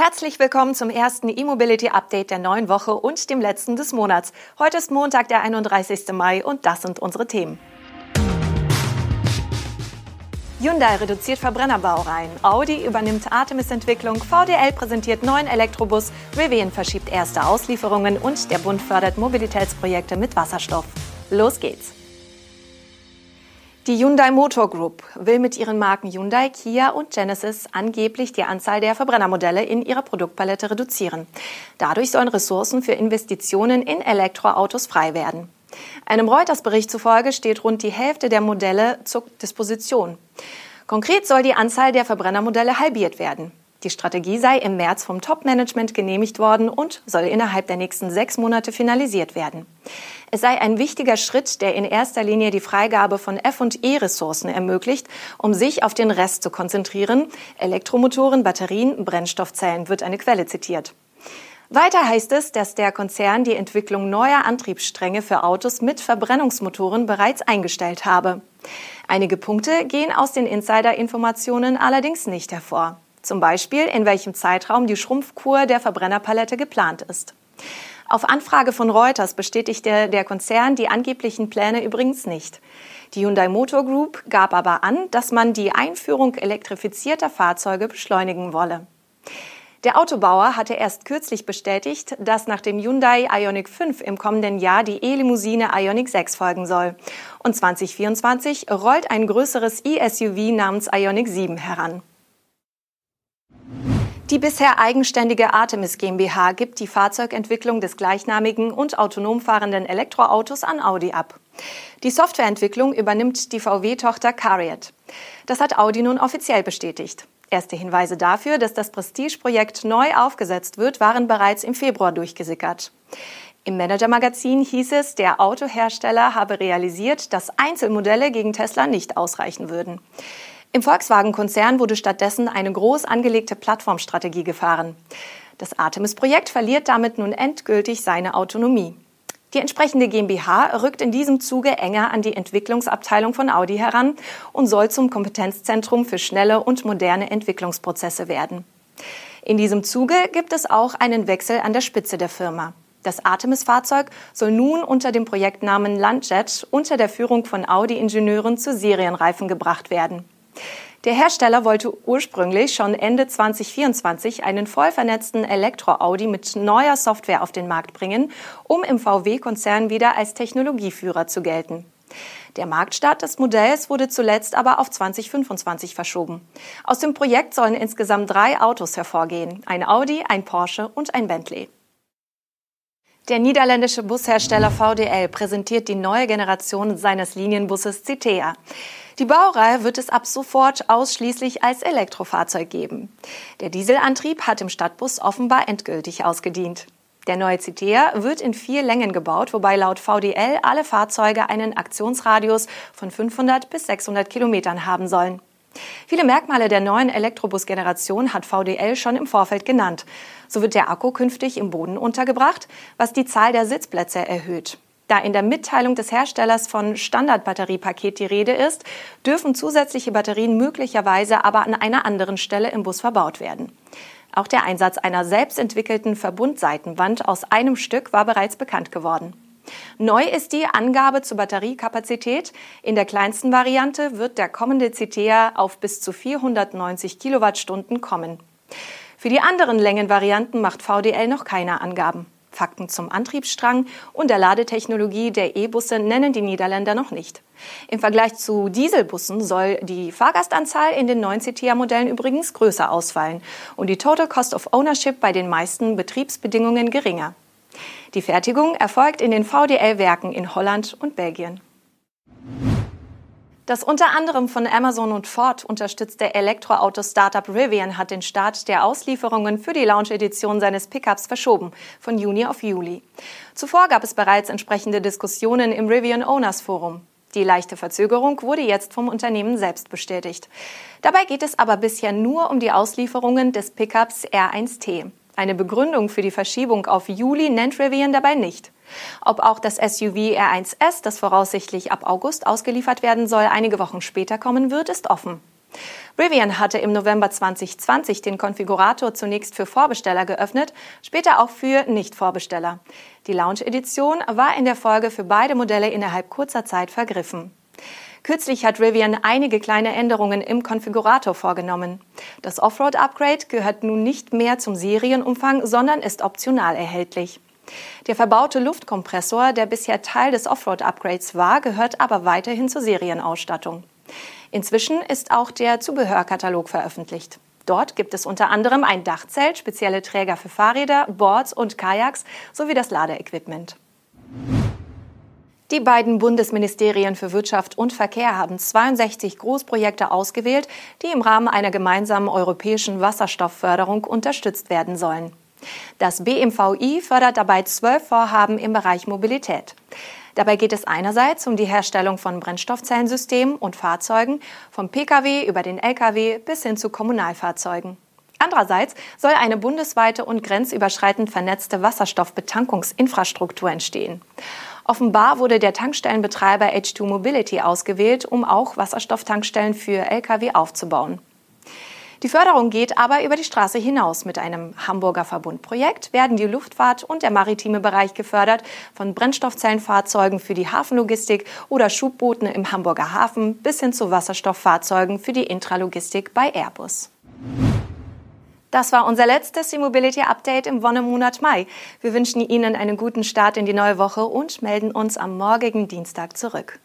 Herzlich willkommen zum ersten E-Mobility Update der neuen Woche und dem letzten des Monats. Heute ist Montag, der 31. Mai und das sind unsere Themen. Hyundai reduziert Verbrennerbaureihen, Audi übernimmt Artemis-Entwicklung, VDL präsentiert neuen Elektrobus, Rivian verschiebt erste Auslieferungen und der Bund fördert Mobilitätsprojekte mit Wasserstoff. Los geht's! Die Hyundai Motor Group will mit ihren Marken Hyundai, Kia und Genesis angeblich die Anzahl der Verbrennermodelle in ihrer Produktpalette reduzieren. Dadurch sollen Ressourcen für Investitionen in Elektroautos frei werden. Einem Reuters-Bericht zufolge steht rund die Hälfte der Modelle zur Disposition. Konkret soll die Anzahl der Verbrennermodelle halbiert werden. Die Strategie sei im März vom Top-Management genehmigt worden und soll innerhalb der nächsten sechs Monate finalisiert werden. Es sei ein wichtiger Schritt, der in erster Linie die Freigabe von F&E-Ressourcen ermöglicht, um sich auf den Rest zu konzentrieren. Elektromotoren, Batterien, Brennstoffzellen wird eine Quelle zitiert. Weiter heißt es, dass der Konzern die Entwicklung neuer Antriebsstränge für Autos mit Verbrennungsmotoren bereits eingestellt habe. Einige Punkte gehen aus den Insider-Informationen allerdings nicht hervor. Zum Beispiel, in welchem Zeitraum die Schrumpfkur der Verbrennerpalette geplant ist. Auf Anfrage von Reuters bestätigte der Konzern die angeblichen Pläne übrigens nicht. Die Hyundai Motor Group gab aber an, dass man die Einführung elektrifizierter Fahrzeuge beschleunigen wolle. Der Autobauer hatte erst kürzlich bestätigt, dass nach dem Hyundai Ioniq 5 im kommenden Jahr die E-Limousine Ioniq 6 folgen soll. Und 2024 rollt ein größeres E-SUV namens Ioniq 7 heran. Die bisher eigenständige Artemis GmbH gibt die Fahrzeugentwicklung des gleichnamigen und autonom fahrenden Elektroautos an Audi ab. Die Softwareentwicklung übernimmt die VW-Tochter Cariat. Das hat Audi nun offiziell bestätigt. Erste Hinweise dafür, dass das Prestige-Projekt neu aufgesetzt wird, waren bereits im Februar durchgesickert. Im Manager-Magazin hieß es, der Autohersteller habe realisiert, dass Einzelmodelle gegen Tesla nicht ausreichen würden. Im Volkswagen-Konzern wurde stattdessen eine groß angelegte Plattformstrategie gefahren. Das Artemis-Projekt verliert damit nun endgültig seine Autonomie. Die entsprechende GmbH rückt in diesem Zuge enger an die Entwicklungsabteilung von Audi heran und soll zum Kompetenzzentrum für schnelle und moderne Entwicklungsprozesse werden. In diesem Zuge gibt es auch einen Wechsel an der Spitze der Firma. Das Artemis-Fahrzeug soll nun unter dem Projektnamen Landjet unter der Führung von Audi-Ingenieuren zu Serienreifen gebracht werden. Der Hersteller wollte ursprünglich schon Ende 2024 einen voll vernetzten Elektro-Audi mit neuer Software auf den Markt bringen, um im VW-Konzern wieder als Technologieführer zu gelten. Der Marktstart des Modells wurde zuletzt aber auf 2025 verschoben. Aus dem Projekt sollen insgesamt drei Autos hervorgehen. Ein Audi, ein Porsche und ein Bentley. Der niederländische Bushersteller VDL präsentiert die neue Generation seines Linienbusses Citea. Die Baureihe wird es ab sofort ausschließlich als Elektrofahrzeug geben. Der Dieselantrieb hat im Stadtbus offenbar endgültig ausgedient. Der neue Citea wird in vier Längen gebaut, wobei laut VDL alle Fahrzeuge einen Aktionsradius von 500 bis 600 Kilometern haben sollen. Viele Merkmale der neuen Elektrobus-Generation hat VDL schon im Vorfeld genannt. So wird der Akku künftig im Boden untergebracht, was die Zahl der Sitzplätze erhöht. Da in der Mitteilung des Herstellers von Standardbatteriepaket die Rede ist, dürfen zusätzliche Batterien möglicherweise aber an einer anderen Stelle im Bus verbaut werden. Auch der Einsatz einer selbstentwickelten Verbundseitenwand aus einem Stück war bereits bekannt geworden. Neu ist die Angabe zur Batteriekapazität. In der kleinsten Variante wird der kommende CTA auf bis zu 490 Kilowattstunden kommen. Für die anderen Längenvarianten macht VDL noch keine Angaben. Fakten zum Antriebsstrang und der Ladetechnologie der E-Busse nennen die Niederländer noch nicht. Im Vergleich zu Dieselbussen soll die Fahrgastanzahl in den neuen CTA-Modellen übrigens größer ausfallen und die Total Cost of Ownership bei den meisten Betriebsbedingungen geringer. Die Fertigung erfolgt in den VDL-Werken in Holland und Belgien. Das unter anderem von Amazon und Ford unterstützte Elektroauto-Startup Rivian hat den Start der Auslieferungen für die Launch-Edition seines Pickups verschoben, von Juni auf Juli. Zuvor gab es bereits entsprechende Diskussionen im Rivian Owners Forum. Die leichte Verzögerung wurde jetzt vom Unternehmen selbst bestätigt. Dabei geht es aber bisher nur um die Auslieferungen des Pickups R1T. Eine Begründung für die Verschiebung auf Juli nennt Rivian dabei nicht. Ob auch das SUV R1S, das voraussichtlich ab August ausgeliefert werden soll, einige Wochen später kommen wird, ist offen. Rivian hatte im November 2020 den Konfigurator zunächst für Vorbesteller geöffnet, später auch für Nicht-Vorbesteller. Die Lounge-Edition war in der Folge für beide Modelle innerhalb kurzer Zeit vergriffen. Kürzlich hat Rivian einige kleine Änderungen im Konfigurator vorgenommen. Das Offroad-Upgrade gehört nun nicht mehr zum Serienumfang, sondern ist optional erhältlich. Der verbaute Luftkompressor, der bisher Teil des Offroad-Upgrades war, gehört aber weiterhin zur Serienausstattung. Inzwischen ist auch der Zubehörkatalog veröffentlicht. Dort gibt es unter anderem ein Dachzelt, spezielle Träger für Fahrräder, Boards und Kajaks sowie das Ladeequipment. Die beiden Bundesministerien für Wirtschaft und Verkehr haben 62 Großprojekte ausgewählt, die im Rahmen einer gemeinsamen europäischen Wasserstoffförderung unterstützt werden sollen. Das BMVI fördert dabei zwölf Vorhaben im Bereich Mobilität. Dabei geht es einerseits um die Herstellung von Brennstoffzellensystemen und Fahrzeugen, vom Pkw über den Lkw bis hin zu Kommunalfahrzeugen. Andererseits soll eine bundesweite und grenzüberschreitend vernetzte Wasserstoffbetankungsinfrastruktur entstehen. Offenbar wurde der Tankstellenbetreiber H2 Mobility ausgewählt, um auch Wasserstofftankstellen für Lkw aufzubauen. Die Förderung geht aber über die Straße hinaus. Mit einem Hamburger Verbundprojekt werden die Luftfahrt und der maritime Bereich gefördert, von Brennstoffzellenfahrzeugen für die Hafenlogistik oder Schubbooten im Hamburger Hafen bis hin zu Wasserstofffahrzeugen für die Intralogistik bei Airbus. Das war unser letztes E-Mobility Update im Wonnemonat Mai. Wir wünschen Ihnen einen guten Start in die neue Woche und melden uns am morgigen Dienstag zurück.